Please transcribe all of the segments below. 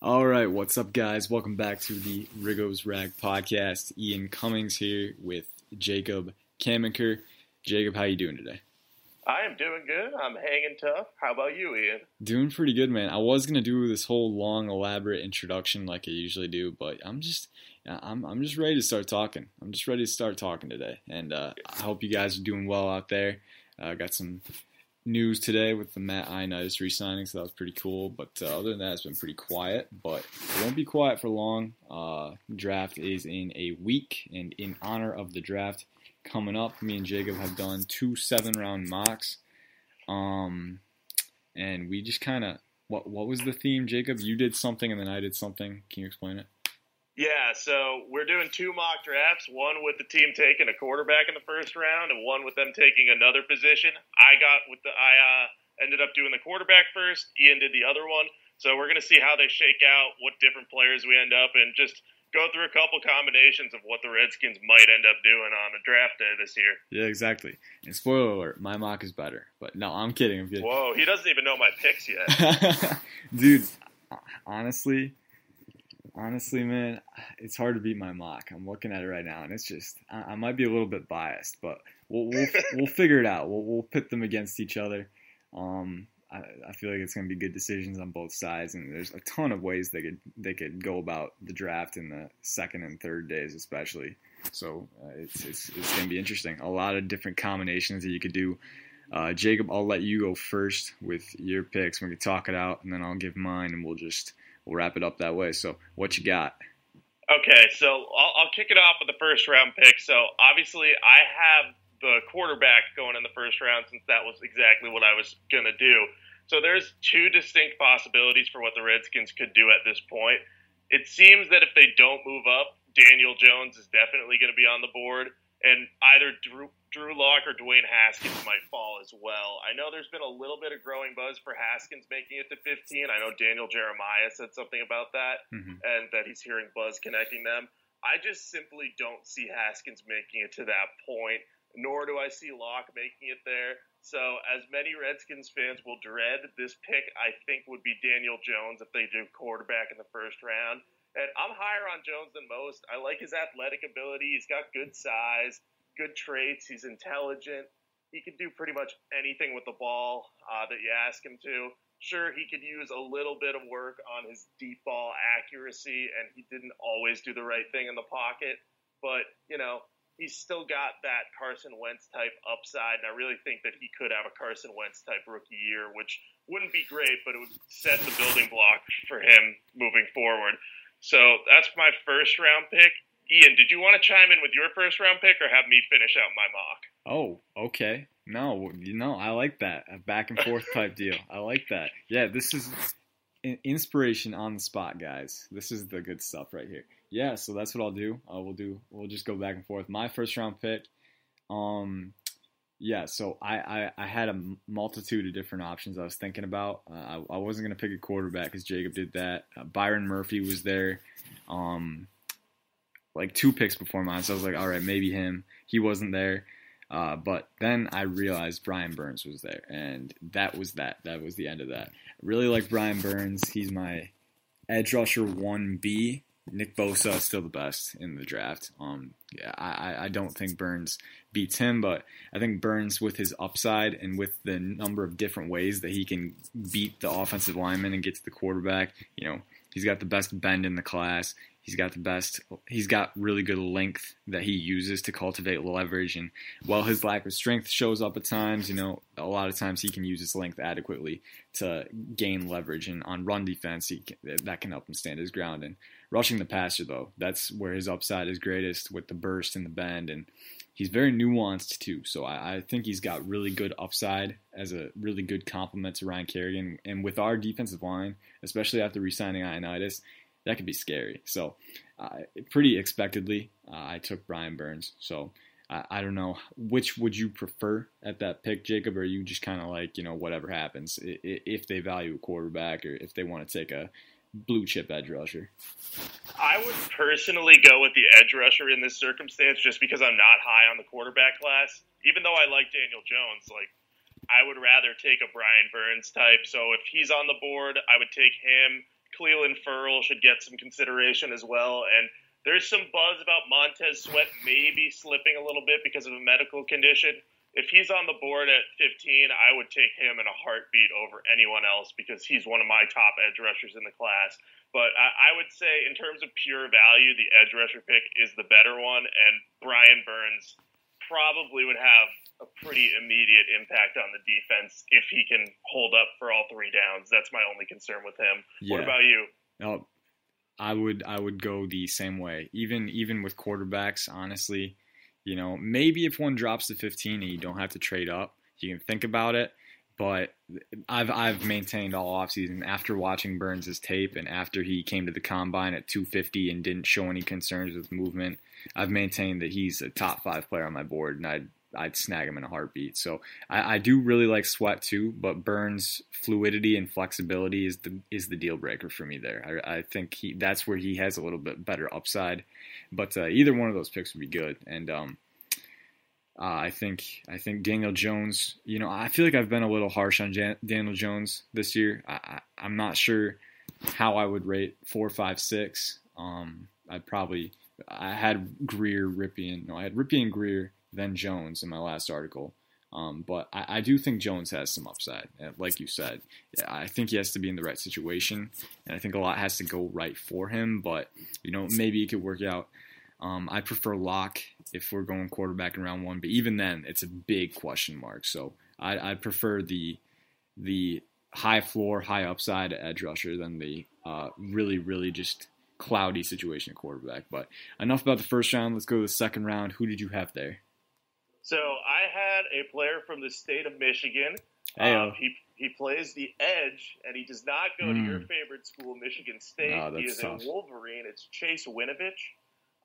All right, what's up, guys? Welcome back to the Riggo's Rag podcast. Ian Cummings here with Jacob Kamenker. Jacob, how you doing today? I am doing good. I'm hanging tough. How about you, Ian? Doing pretty good, man. I was gonna do this whole long, elaborate introduction like I usually do, but I'm just, I'm, I'm just ready to start talking. I'm just ready to start talking today, and uh, I hope you guys are doing well out there. I uh, got some news today with the Matt Ioannidis re-signing, so that was pretty cool. But uh, other than that, it's been pretty quiet. But it won't be quiet for long. Uh, draft is in a week, and in honor of the draft coming up, me and Jacob have done two seven-round mocks. Um, and we just kind of what what was the theme, Jacob? You did something, and then I did something. Can you explain it? Yeah, so we're doing two mock drafts, one with the team taking a quarterback in the first round and one with them taking another position. I got with the I uh, ended up doing the quarterback first, Ian did the other one. So we're going to see how they shake out, what different players we end up and just go through a couple combinations of what the Redskins might end up doing on a draft day this year. Yeah, exactly. And spoiler alert, my mock is better. But no, I'm kidding. I'm kidding. Whoa, he doesn't even know my picks yet. Dude, honestly, honestly, man, it's hard to beat my mock. I'm looking at it right now, and it's just I, I might be a little bit biased, but we'll we'll, we'll figure it out. We'll we'll pit them against each other. Um, I, I feel like it's going to be good decisions on both sides, and there's a ton of ways they could they could go about the draft in the second and third days, especially. So uh, it's it's, it's going to be interesting. A lot of different combinations that you could do. Uh, Jacob, I'll let you go first with your picks. We can talk it out, and then I'll give mine, and we'll just we'll wrap it up that way. So, what you got? Okay, so I'll, I'll kick it off with the first round pick. So, obviously, I have the quarterback going in the first round since that was exactly what I was going to do. So, there's two distinct possibilities for what the Redskins could do at this point. It seems that if they don't move up, Daniel Jones is definitely going to be on the board, and either Drew, Drew Lock or Dwayne Haskins might fall as well. I know there's been a little bit of growing buzz for Haskins making it to 15. I know Daniel Jeremiah said something about that mm-hmm. and that he's hearing buzz connecting them. I just simply don't see Haskins making it to that point, nor do I see Lock making it there. So, as many Redskins fans will dread, this pick I think would be Daniel Jones if they do quarterback in the first round. And I'm higher on Jones than most. I like his athletic ability. He's got good size good traits. He's intelligent. He can do pretty much anything with the ball uh, that you ask him to. Sure, he could use a little bit of work on his deep ball accuracy, and he didn't always do the right thing in the pocket. But, you know, he's still got that Carson Wentz type upside, and I really think that he could have a Carson Wentz type rookie year, which wouldn't be great, but it would set the building block for him moving forward. So that's my first round pick. Ian, did you want to chime in with your first round pick or have me finish out my mock? Oh, okay. No, you know, I like that. A back and forth type deal. I like that. Yeah, this is inspiration on the spot, guys. This is the good stuff right here. Yeah, so that's what I'll do. Uh, we'll do. We'll just go back and forth. My first round pick. Um, yeah. So I I, I had a multitude of different options I was thinking about. Uh, I, I wasn't gonna pick a quarterback because Jacob did that. Uh, Byron Murphy was there. Um, like two picks before mine. So I was like, all right, maybe him. He wasn't there. Uh, but then I realized Brian Burns was there, and that was that. That was the end of that. I really like Brian Burns. He's my edge rusher one B. Nick Bosa is still the best in the draft. Um, yeah, I, I don't think Burns beats him, but I think Burns with his upside and with the number of different ways that he can beat the offensive lineman and get to the quarterback, you know, he's got the best bend in the class. He's got the best. He's got really good length that he uses to cultivate leverage. And while his lack of strength shows up at times, you know, a lot of times he can use his length adequately to gain leverage. And on run defense, he can, that can help him stand his ground. And rushing the passer, though, that's where his upside is greatest with the burst and the bend. And he's very nuanced too. So I, I, think he's got really good upside as a really good complement to Ryan Kerrigan. And with our defensive line, especially after re-signing Ioannidis, that could be scary. So, uh, pretty expectedly, uh, I took Brian Burns. So, I, I, don't know which would you prefer at that pick, Jacob, or you just kind of like you know whatever happens if they value a quarterback or if they want to take a blue chip edge rusher. I would personally go with the edge rusher in this circumstance, just because I'm not high on the quarterback class. Even though I like Daniel Jones, like I would rather take a Brian Burns type. So if he's on the board, I would take him Clelin Ferrell should get some consideration as well. And there's some buzz about Montez Sweat maybe slipping a little bit because of a medical condition. If he's on the board at 15, I would take him in a heartbeat over anyone else because he's one of my top edge rushers in the class. But I, I would say, in terms of pure value, the edge rusher pick is the better one, and Brian Burns probably would have a pretty immediate impact on the defense if he can hold up for all three downs. That's my only concern with him. Yeah. What about you? No, I would I would go the same way. Even even with quarterbacks, honestly, you know, maybe if one drops to 15 and you don't have to trade up, you can think about it. But I've I've maintained all offseason after watching Burns' tape and after he came to the combine at 250 and didn't show any concerns with movement, I've maintained that he's a top five player on my board, and I'd I'd snag him in a heartbeat. So I, I, do really like Sweat too, but Burns' fluidity and flexibility is the is the deal breaker for me there. I, I think he that's where he has a little bit better upside. But uh, either one of those picks would be good, and um, uh, I think I think Daniel Jones. You know, I feel like I've been a little harsh on Jan- Daniel Jones this year. I, I, am not sure how I would rate four, five, six. Um, I'd probably I had Grier, Rypien. No, I had Rypien, Grier, than Jones in my last article. Um, but I, I, do think Jones has some upside. Like you said, I think he has to be in the right situation, and I think a lot has to go right for him. But you know, maybe it could work out. Um, I prefer Lock if we're going quarterback in round one, but even then, it's a big question mark. So I, I prefer the the high floor, high upside edge rusher than the uh, really, really just cloudy situation at quarterback. But enough about the first round. Let's go to the second round. Who did you have there? So I had a player from the state of Michigan. Um, he he plays the edge, and he does not go mm. to your hmm. favorite school, Michigan State. Oh, he is tough. a Wolverine. It's Chase Winovich.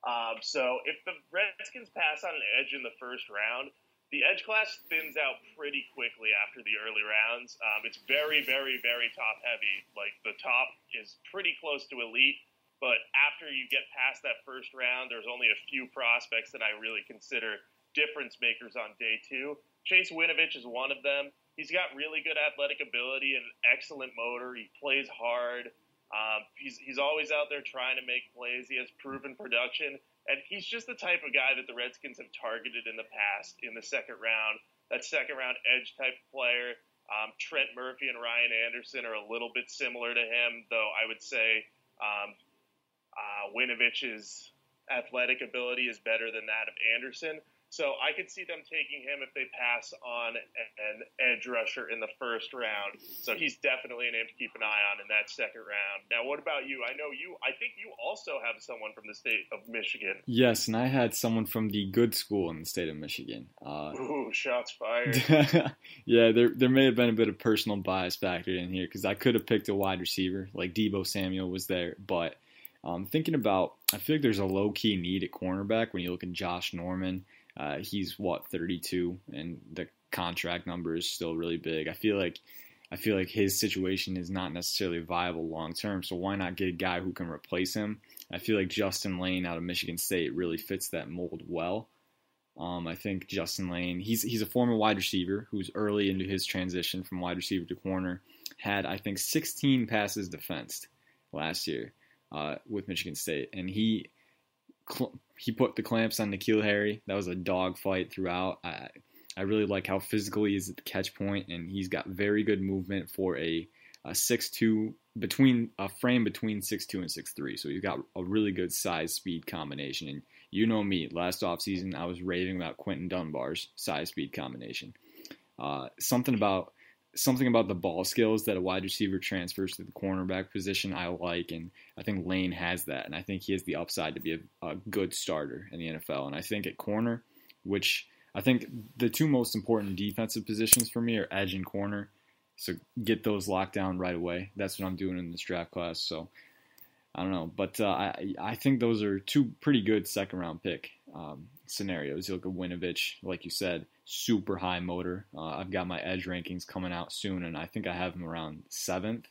Um, so if the Redskins pass on an edge in the first round, the edge class thins out pretty quickly after the early rounds. Um, it's very, very, very top heavy. Like the top is pretty close to elite, but after you get past that first round, there's only a few prospects that I really consider difference makers on day two. Chase Winovich is one of them. He's got really good athletic ability and excellent motor. He plays hard. Um, he's, he's always out there trying to make plays. He has proven production. And he's just the type of guy that the Redskins have targeted in the past in the second round. That second round edge type player. Um, Trent Murphy and Ryan Anderson are a little bit similar to him, though I would say um, uh, Winovich's athletic ability is better than that of Anderson. So I could see them taking him if they pass on an edge rusher in the first round. So he's definitely a name to keep an eye on in that second round. Now, what about you? I know you. I think you also have someone from the state of Michigan. Yes, and I had someone from the good school in the state of Michigan. Uh, Ooh, shots fired. yeah, there there may have been a bit of personal bias factored in here because I could have picked a wide receiver like Deebo Samuel was there, but. Um, thinking about, I feel like there's a low key need at cornerback when you look at Josh Norman. Uh, he's what 32, and the contract number is still really big. I feel like I feel like his situation is not necessarily viable long term. So why not get a guy who can replace him? I feel like Justin Layne out of Michigan State really fits that mold well. Um, I think Justin Layne, he's he's a former wide receiver who's early into his transition from wide receiver to corner. Had I think 16 passes defensed last year uh, with Michigan State, and he cl- he put the clamps on N'Keal Harry. That was a dog fight throughout. I I really like how physical he is at the catch point, and he's got very good movement for a, a six two between a frame between six two and six three. So he's got a really good size speed combination. And you know me, last offseason I was raving about Quinton Dunbar's size speed combination. Uh, something about something about the ball skills that a wide receiver transfers to the cornerback position I like, and I think Layne has that, and I think he has the upside to be a, a, good starter in the NFL. And I think at corner, which I think the two most important defensive positions for me are edge and corner, so get those locked down right away. That's what I'm doing in this draft class. So I don't know, but uh, I I think those are two pretty good second round pick um, scenarios. You look at Winovich, like you said, super high motor. Uh, I've got my edge rankings coming out soon, and I think I have him around seventh.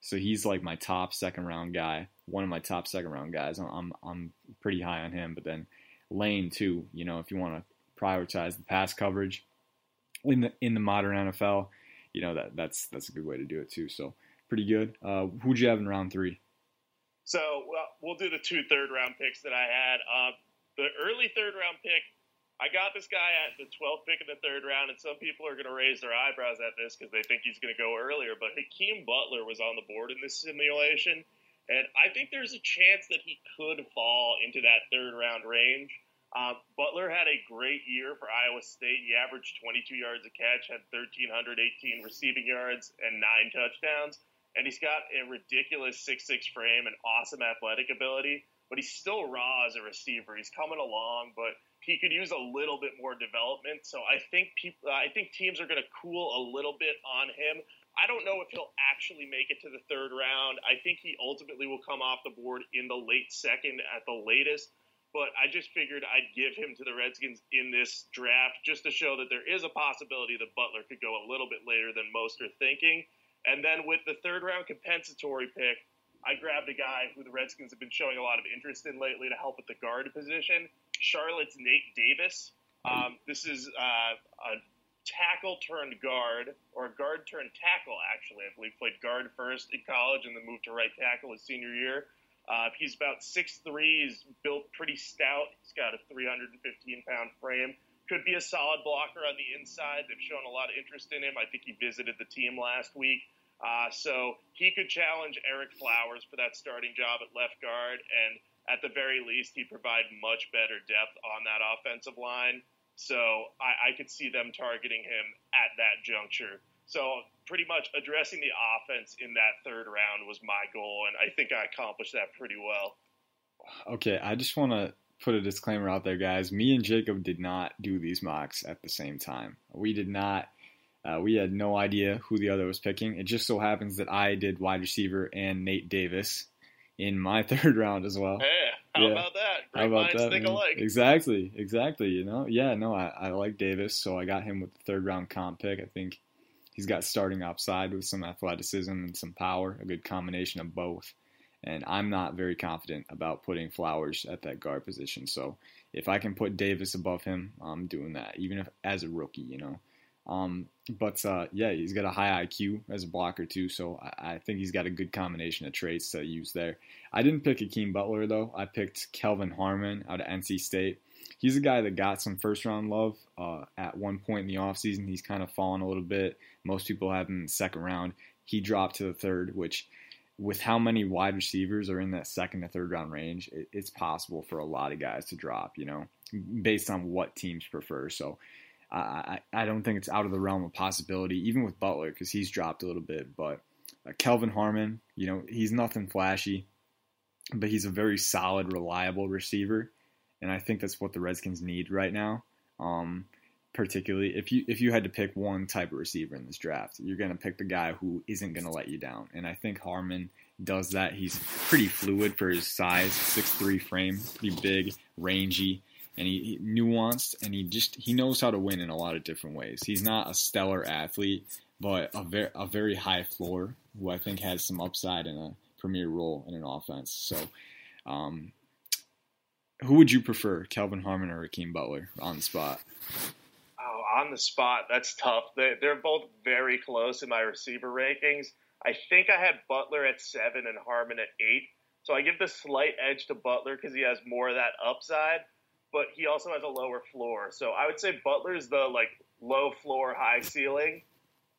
So he's like my top second round guy, one of my top second round guys. I'm I'm pretty high on him. But then Layne too. You know, if you want to prioritize the pass coverage in the in the modern NFL, you know that that's that's a good way to do it too. So pretty good. Uh, who'd you have in round three? So well, we'll do the two third round picks that I had. Uh, the early third round pick, I got this guy at the 12th pick in the third round, and some people are going to raise their eyebrows at this because they think he's going to go earlier. But Hakeem Butler was on the board in this simulation, and I think there's a chance that he could fall into that third round range. Uh, Butler had a great year for Iowa State. He averaged 22 yards a catch, had 1,318 receiving yards, and nine touchdowns and he's got a ridiculous six six frame and awesome athletic ability. But he's still raw as a receiver. He's coming along, but he could use a little bit more development. So I think people, uh, I think teams are going to cool a little bit on him. I don't know if he'll actually make it to the third round. I think he ultimately will come off the board in the late second at the latest. But I just figured I'd give him to the Redskins in this draft just to show that there is a possibility that Butler could go a little bit later than most are thinking. And then with the third round compensatory pick, I grabbed a guy who the Redskins have been showing a lot of interest in lately to help at the guard position. Charlotte's Nate Davis. Um, this is uh, a tackle turned guard, or a guard turned tackle, actually. I believe played guard first in college and then moved to right tackle his senior year. Uh, he's about 6'3. He's built pretty stout. He's got a 315 pound frame. Could be a solid blocker on the inside. They've shown a lot of interest in him. I think he visited the team last week. Uh, so he could challenge Ereck Flowers for that starting job at left guard, and at the very least, he'd provide much better depth on that offensive line. So I, I could see them targeting him at that juncture. So pretty much addressing the offense in that third round was my goal, and I think I accomplished that pretty well. Okay, I just want to put a disclaimer out there, guys. Me and Jacob did not do these mocks at the same time. We did not uh, we had no idea who the other was picking. It just so happens that I did wide receiver and Nate Davis in my third round as well. Hey, how yeah. about that? Great how about minds that, think alike. Exactly, exactly. You know, yeah, no, I, I like Davis, so I got him with the third round comp pick. I think he's got starting upside with some athleticism and some power, a good combination of both. And I'm not very confident about putting Flowers at that guard position. So if I can put Davis above him, I'm doing that, even if as a rookie, you know. Um, but uh, yeah, he's got a high IQ as a blocker too, so I, I, think he's got a good combination of traits to use there. I didn't pick Hakeem Butler though. I picked Kelvin Harmon out of NC State. He's a guy that got some first round love uh, at one point in the offseason. He's kind of fallen a little bit. Most people have him in the second round. He dropped to the third, which with how many wide receivers are in that second to third round range, it, it's possible for a lot of guys to drop, you know, based on what teams prefer. So I, I don't think it's out of the realm of possibility, even with Butler, because he's dropped a little bit. But uh, Kelvin Harmon, you know, he's nothing flashy, but he's a very solid, reliable receiver, and I think that's what the Redskins need right now. Um, particularly if you if you had to pick one type of receiver in this draft, you're going to pick the guy who isn't going to let you down, and I think Harmon does that. He's pretty fluid for his size, six three frame, pretty big, rangy and he, he, nuanced and he just he knows how to win in a lot of different ways. He's not a stellar athlete, but a very a very high floor who I think has some upside in a premier role in an offense. So, um, who would you prefer, Kelvin Harmon or Hakeem Butler, on the spot? Oh, on the spot, that's tough. They, they're both very close in my receiver rankings. I think I had Butler at seven and Harmon at eight. So I give the slight edge to Butler because he has more of that upside but he also has a lower floor. So I would say Butler's the like low floor, high ceiling,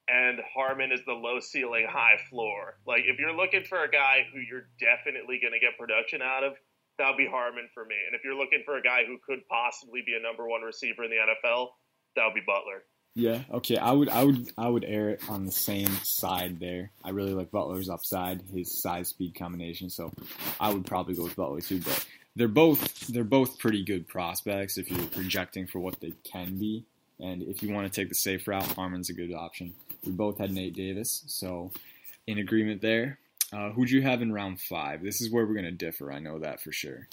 and Harmon is the low ceiling, high floor. Like if you're looking for a guy who you're definitely going to get production out of, that would be Harmon for me. And if you're looking for a guy who could possibly be a number one receiver in the NFL, that would be Butler. Yeah. Okay. I would. I would. I would err it on the same side there. I really like Butler's upside, his size speed combination. So I would probably go with Butler too. But they're both they're both pretty good prospects if you're projecting for what they can be. And if you want to take the safe route, Harmon's a good option. We both had Nate Davis, so in agreement there. Uh, who'd you have in round five? This is where we're going to differ. I know that for sure.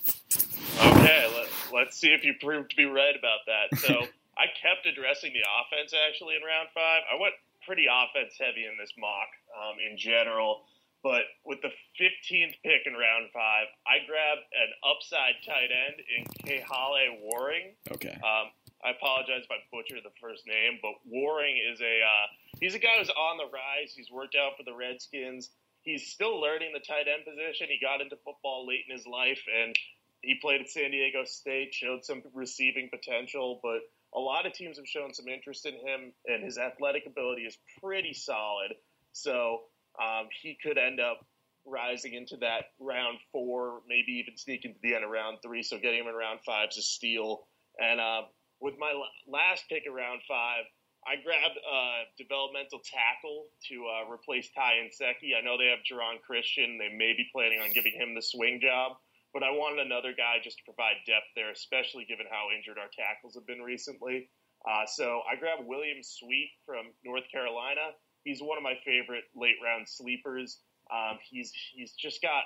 Okay, let, let's see if you prove to be right about that. So I kept addressing the offense actually in round five. I went pretty offense heavy in this mock um, in general. But with the 15th pick in round five, I grabbed an upside tight end in Kahale Warring. Okay. Um, I apologize if I butcher the first name, but Warring is a uh, he's a guy who's on the rise. He's worked out for the Redskins. he's still learning the tight end position. He got into football late in his life, and he played at San Diego State, showed some receiving potential, but a lot of teams have shown some interest in him, and his athletic ability is pretty solid. So um, he could end up rising into that round four, maybe even sneak into the end of round three. So getting him in round five is a steal. And uh, with my last pick of round five, I grabbed a developmental tackle to uh, replace Ty Nsekhe. I know they have Geron Christian. They may be planning on giving him the swing job, but I wanted another guy just to provide depth there, especially given how injured our tackles have been recently. Uh, so I grabbed William Sweet from North Carolina. He's one of my favorite late round sleepers. Um, he's he's just got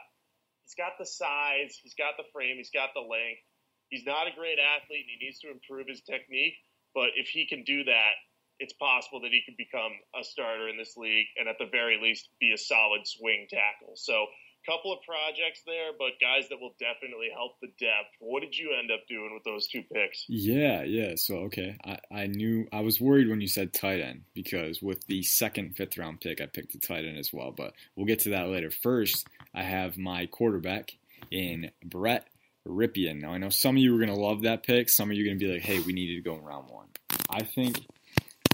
he's got the size, he's got the frame, he's got the length. He's not a great athlete, and he needs to improve his technique. But if he can do that, it's possible that he could become a starter in this league and at the very least be a solid swing tackle. So couple of projects there, but guys that will definitely help the depth. What did you end up doing with those two picks? Yeah, yeah. So okay, I, I knew I was worried when you said tight end because with the second fifth round pick, I picked a tight end as well. But we'll get to that later. First, I have my quarterback in Brett Rypien. Now I know some of you are gonna love that pick. Some of you are gonna be like, hey, we needed to go in round one. I think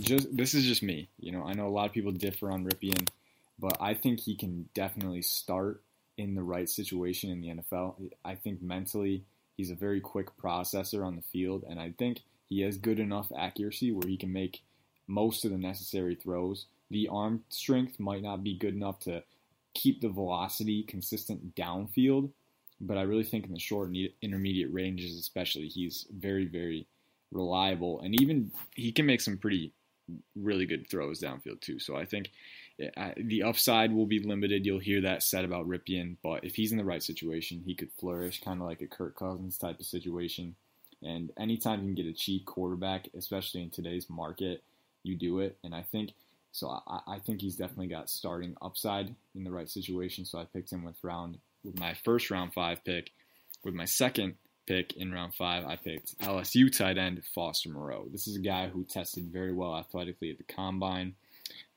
just this is just me. You know, I know a lot of people differ on Rypien, but I think he can definitely start in the right situation in the NFL. I think mentally he's a very quick processor on the field, and I think he has good enough accuracy where he can make most of the necessary throws. The arm strength might not be good enough to keep the velocity consistent downfield, but I really think in the short and intermediate ranges, especially, he's very, very reliable, and even he can make some pretty really good throws downfield too. So I think the upside will be limited. You'll hear that said about Rypien, but if he's in the right situation, he could flourish, kind of like a Kirk Cousins type of situation. And anytime you can get a cheap quarterback, especially in today's market, you do it. And I think so. I, I think he's definitely got starting upside in the right situation. So I picked him with round with my first round five pick. With my second pick in round five, I picked LSU tight end Foster Moreau. This is a guy who tested very well athletically at the combine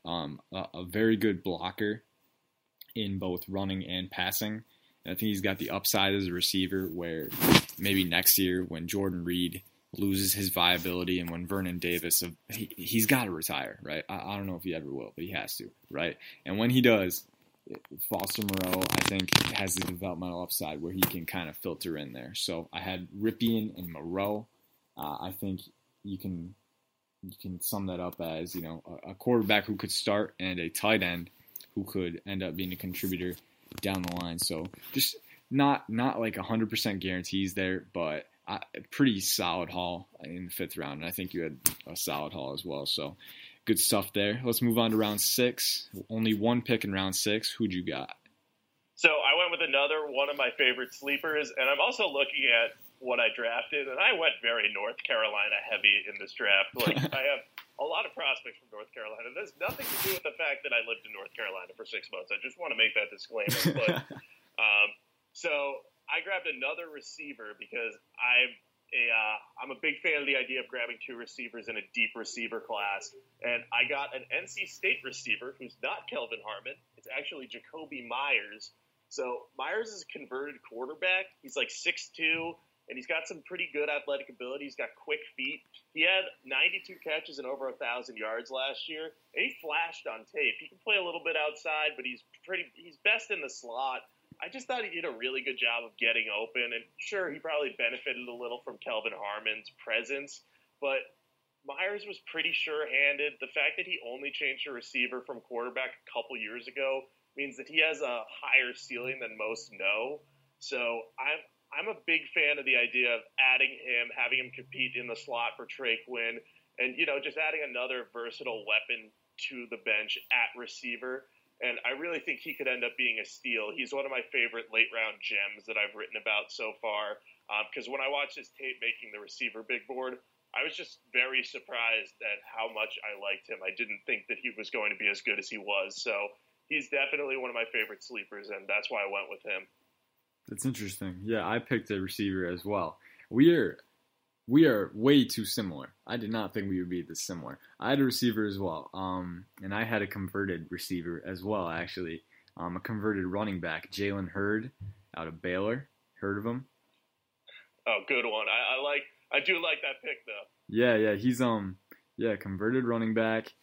um, a, a, very good blocker in both running and passing. And I think he's got the upside as a receiver where maybe next year when Jordan Reed loses his viability and when Vernon Davis, he, he's got to retire, right? I, I don't know if he ever will, but he has to, right? And when he does, Foster Moreau, I think, has the developmental upside where he can kind of filter in there. So I had Rypien and Moreau. Uh, I think you can you can sum that up as you know a, quarterback who could start and a tight end who could end up being a contributor down the line. So just not not like 100% guarantees there, but a pretty solid haul in the fifth round. And I think you had a solid haul as well. So good stuff there. Let's move on to round six. Only one pick in round six. Who'd you got? So I went with another one of my favorite sleepers, and I'm also looking at what I drafted, and I went very North Carolina heavy in this draft. Like I have a lot of prospects from North Carolina. There's nothing to do with the fact that I lived in North Carolina for six months. I just want to make that disclaimer. But um, so I grabbed another receiver because I'm a uh, I'm a big fan of the idea of grabbing two receivers in a deep receiver class, and I got an NC State receiver who's not Kelvin Harmon. It's actually Jakobi Meyers. So Meyers is a converted quarterback. He's like six two and he's got some pretty good athletic ability. He's got quick feet. He had 92 catches and over a thousand yards last year, and he flashed on tape. He can play a little bit outside, but he's pretty. He's best in the slot. I just thought he did a really good job of getting open, and sure, he probably benefited a little from Kelvin Harmon's presence, but Meyers was pretty sure-handed. The fact that he only changed a receiver from quarterback a couple years ago means that he has a higher ceiling than most know. So I'm I'm a big fan of the idea of adding him, having him compete in the slot for Trey Quinn, and you know, just adding another versatile weapon to the bench at receiver. And I really think he could end up being a steal. He's one of my favorite late round gems that I've written about so far. Because um, when I watched his tape making the receiver big board, I was just very surprised at how much I liked him. I didn't think that he was going to be as good as he was. So he's definitely one of my favorite sleepers, and that's why I went with him. That's interesting. Yeah, I picked a receiver as well. We are we are way too similar. I did not think we would be this similar. I had a receiver as well, um, and I had a converted receiver as well, actually. um, a converted running back, Jalen Hurd, out of Baylor. Heard of him? Oh, good one. I, I like. I do like that pick though. Yeah, yeah. He's um, yeah, converted running back.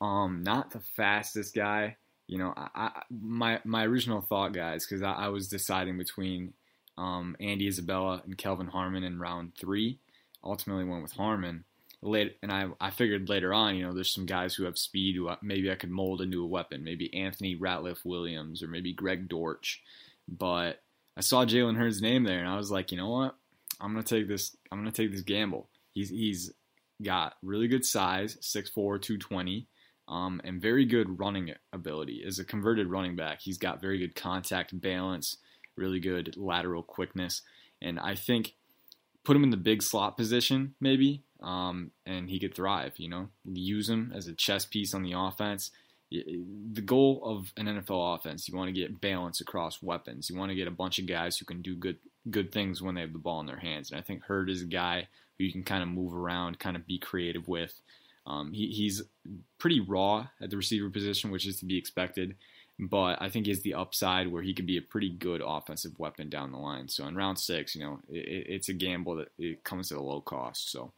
Um, not the fastest guy. You know, I, I my my original thought, guys, because I, I was deciding between um, Andy Isabella and Kelvin Harmon in round three. Ultimately, went with Harmon late, and I I figured later on, you know, there's some guys who have speed who maybe I could mold into a weapon, maybe Anthony Ratliff Williams or maybe Greg Dortch, but I saw Jalen Hurd's name there, and I was like, you know what, I'm gonna take this. I'm gonna take this gamble. He's he's got really good size, 6'4", 220, um, and very good running ability. As a converted running back, he's got very good contact balance, really good lateral quickness, and I think put him in the big slot position maybe um, and he could thrive. You know, use him as a chess piece on the offense. The goal of an NFL offense, you want to get balance across weapons. You want to get a bunch of guys who can do good good things when they have the ball in their hands. And I think Hurd is a guy who you can kind of move around, kind of be creative with. Um, he, he's pretty raw at the receiver position, which is to be expected but I think has the upside where he could be a pretty good offensive weapon down the line. So in round six, you know, it, it's a gamble that it comes at a low cost. So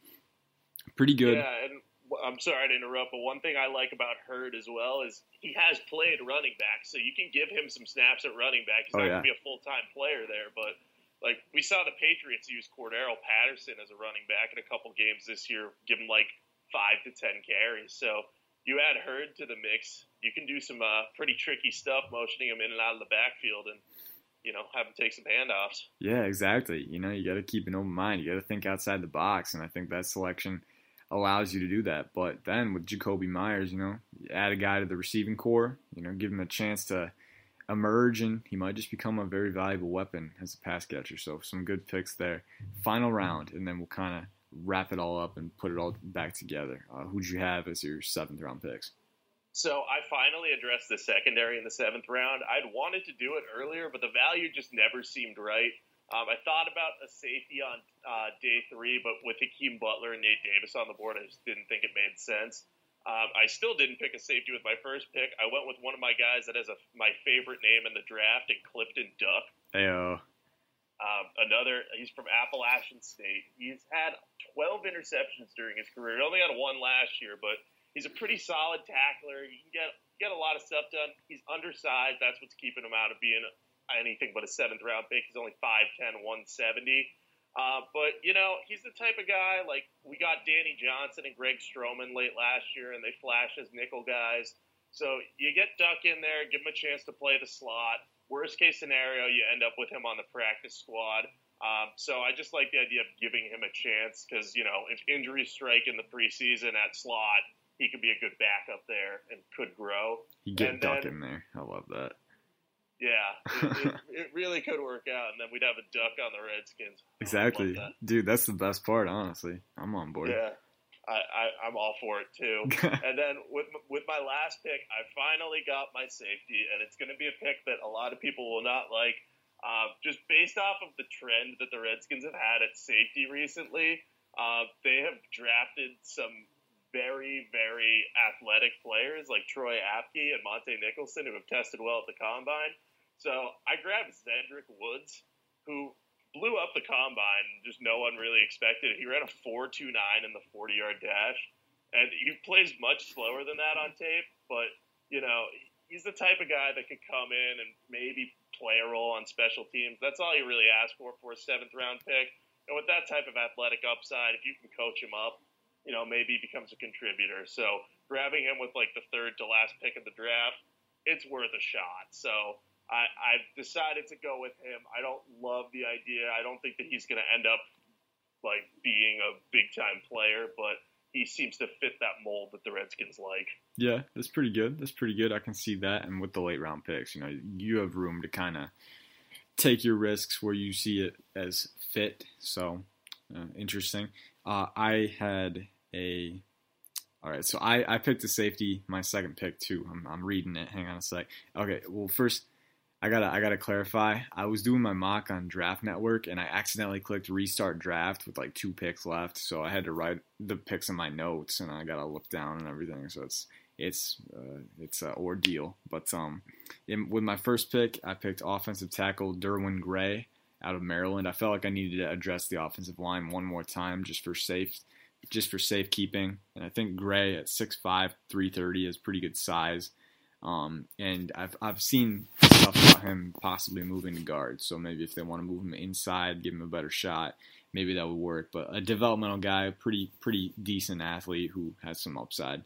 pretty good. Yeah, and I'm sorry to interrupt, but one thing I like about Hurd as well is he has played running back, so you can give him some snaps at running back. He's oh, not yeah. going to be a full time player there, but like we saw the Patriots use Cordarrelle Patterson as a running back in a couple games this year, give him like five to ten carries. So you add Hurd to the mix, you can do some uh, pretty tricky stuff, motioning him in and out of the backfield, and you know have him take some handoffs. Yeah, exactly. You know, you got to keep an open mind. You got to think outside the box, and I think that selection allows you to do that. But then with Jakobi Meyers, you know, you add a guy to the receiving corps, you know, give him a chance to emerge, and he might just become a very valuable weapon as a pass catcher. So some good picks there. Final round, and then we'll kind of wrap it all up and put it all back together. Uh, who'd you have as your seventh round picks? So I finally addressed the secondary in the seventh round. I'd wanted to do it earlier, but the value just never seemed right. Um, I thought about a safety on uh, day three, but with Hakeem Butler and Nate Davis on the board, I just didn't think it made sense. Um, I still didn't pick a safety with my first pick. I went with one of my guys that has a, my favorite name in the draft, and Clifton Duck. Ayo. Um, another, he's from Appalachian State. He's had 12 interceptions during his career. He only had one last year, but he's a pretty solid tackler. He can get get a lot of stuff done. He's undersized. That's what's keeping him out of being anything but a seventh round pick. He's only 5'10, 170. Uh, but, you know, he's the type of guy, like, we got Danny Johnson and Greg Stroman late last year, and they flash as nickel guys. So you get Duck in there, give him a chance to play the slot. Worst case scenario, you end up with him on the practice squad. Um, so I just like the idea of giving him a chance because, you know, if injuries strike in the preseason at slot, he could be a good backup there and could grow. You get and Duck then, in there. I love that. Yeah, it, it, it, really could work out, and then we'd have a duck on the Redskins. Exactly, that. dude. That's the best part. Honestly, I'm on board. Yeah, I, I, am all for it too. and then with with my last pick, I finally got my safety, and it's going to be a pick that a lot of people will not like. Uh, just based off of the trend that the Redskins have had at safety recently, uh, they have drafted some very, very athletic players like Troy Apke and Montae Nicholson who have tested well at the combine. So I grabbed Zedrick Woods, who blew up the combine. Just no one really expected it. He ran a 4.29 in the 40 yard dash, and he plays much slower than that on tape. But you know, he's the type of guy that could come in and maybe play a role on special teams. That's all you really ask for for a seventh round pick. And with that type of athletic upside, if you can coach him up, you know, maybe he becomes a contributor. So grabbing him with like the third to last pick of the draft, it's worth a shot. So I, I've decided to go with him. I don't love the idea. I don't think that he's going to end up like being a big time player, but he seems to fit that mold that the Redskins like. Yeah, that's pretty good. That's pretty good. I can see that. And with the late round picks, you know, you have room to kind of take your risks where you see it as fit. So uh, interesting. Uh, I had a. All right, so I, I picked a safety, my second pick too. I'm, I'm reading it. Hang on a sec. Okay, well first I gotta I gotta clarify. I was doing my mock on Draft Network and I accidentally clicked restart draft with like two picks left, so I had to write the picks in my notes and I gotta look down and everything. So it's it's uh, it's an ordeal. But um, in, with my first pick, I picked offensive tackle Derwin Gray out of Maryland. I felt like I needed to address the offensive line one more time just for safe just for safekeeping. And I think Gray at 6'5", 330 is pretty good size. Um, and I've I've seen stuff about him possibly moving to guard. So maybe if they want to move him inside, give him a better shot, maybe that would work. But a developmental guy, pretty pretty decent athlete who has some upside.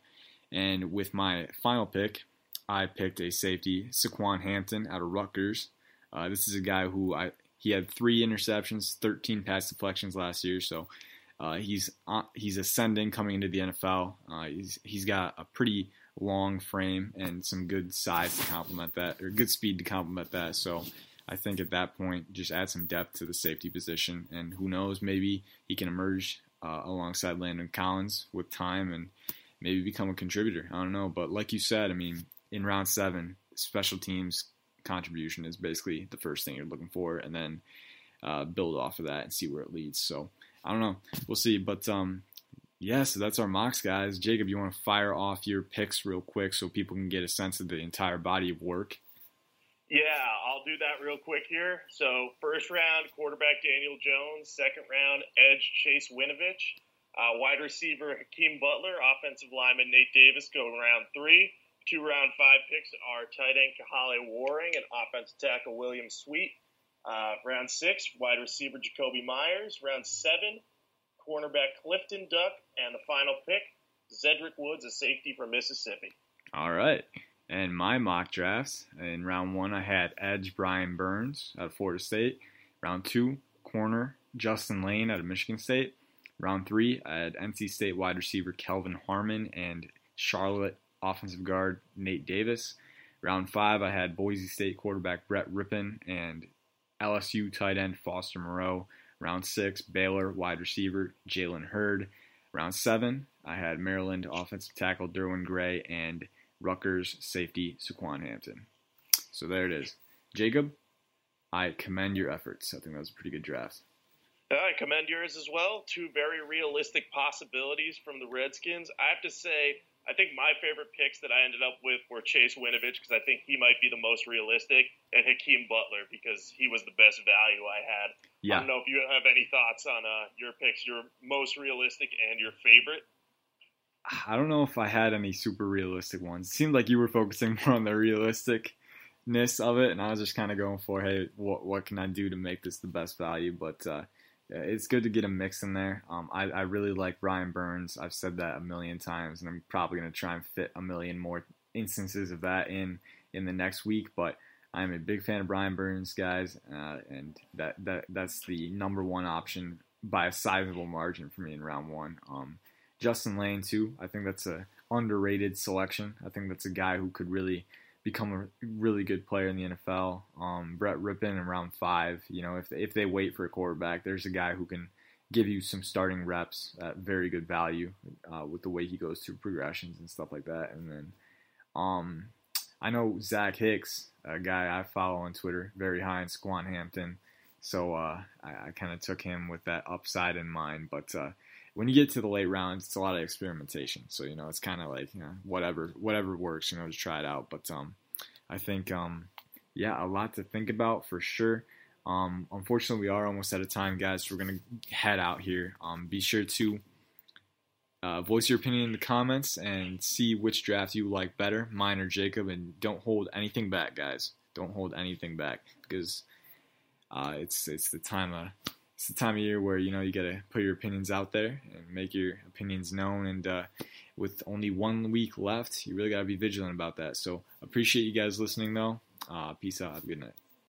And with my final pick, I picked a safety, Saquon Hampton out of Rutgers. Uh, this is a guy who I he had three interceptions, 13 pass deflections last year. So uh, he's uh, he's ascending coming into the NFL. Uh, he's he's got a pretty long frame and some good size to complement that, or good speed to complement that. So I think at that point, just add some depth to the safety position, and who knows, maybe he can emerge uh, alongside Landon Collins with time and maybe become a contributor. I don't know, but like you said, I mean, in round seven, special teams contribution is basically the first thing you're looking for, and then uh, build off of that and see where it leads. So I don't know, we'll see. But um, yeah, so that's our mocks, guys. Jacob, you want to fire off your picks real quick so people can get a sense of the entire body of work? Yeah, I'll do that real quick here. So, first round, quarterback Daniel Jones. Second round, edge Chase Winovich. Uh, wide receiver Hakeem Butler. Offensive lineman Nate Davis go round three. Two round five picks are tight end Kahale Warring and offensive tackle William Sweet. Uh, round six, wide receiver Jakobi Meyers. Round seven, cornerback Clifton Duck, and the final pick, Zedrick Woods, a safety from Mississippi. All right. And my mock drafts in round one, I had edge Brian Burns out of Florida State. Round two, corner Justin Layne out of Michigan State. Round three, I had NC State wide receiver Kelvin Harmon and Charlotte offensive guard Nate Davis. Round five, I had Boise State quarterback Brett Rypien and LSU tight end Foster Moreau. Round six, Baylor wide receiver Jalen Hurd. Round seven, I had Maryland offensive tackle Derwin Gray and Rutgers safety Saquon Hampton. So there it is. Jacob, I commend your efforts. I think that was a pretty good draft. I commend yours as well. Two very realistic possibilities from the Redskins. I have to say, I think my favorite picks that I ended up with were Chase Winovich because I think he might be the most realistic, and Hakeem Butler because he was the best value I had. Yeah. I don't know if you have any thoughts on uh, your picks, your most realistic and your favorite. I don't know if I had any super realistic ones. It seemed like you were focusing more on the realisticness of it, and I was just kind of going for, hey, what what can I do to make this the best value? But uh, it's good to get a mix in there. Um, I, I really like Brian Burns. I've said that a million times, and I'm probably going to try and fit a million more instances of that in in the next week. But I'm a big fan of Brian Burns, guys, uh, and that, that that's the number one option by a sizable margin for me in round one. Um, Justin Layne too. I think that's a underrated selection. I think that's a guy who could really become a really good player in the NFL. Um, Brett Rypien in round five. You know, if if they wait for a quarterback, there's a guy who can give you some starting reps at very good value uh, with the way he goes through progressions and stuff like that. And then, um, I know Zach Hicks, a guy I follow on Twitter, very high in Saquon Hampton. So uh, I, I kind of took him with that upside in mind. But uh, when you get to the late rounds, it's a lot of experimentation. So you know, it's kind of like you know, whatever whatever works, you know, just try it out. But um, I think um, yeah, a lot to think about for sure. Um, unfortunately, we are almost out of time, guys. So we're gonna head out here. Um, be sure to uh, voice your opinion in the comments and see which draft you like better, mine or Jacob. And don't hold anything back, guys. Don't hold anything back because uh, it's it's the time of it's the time of year where you know you gotta put your opinions out there and make your opinions known. And uh, with only one week left, you really gotta be vigilant about that. So appreciate you guys listening though. Uh, peace out. Have a good night.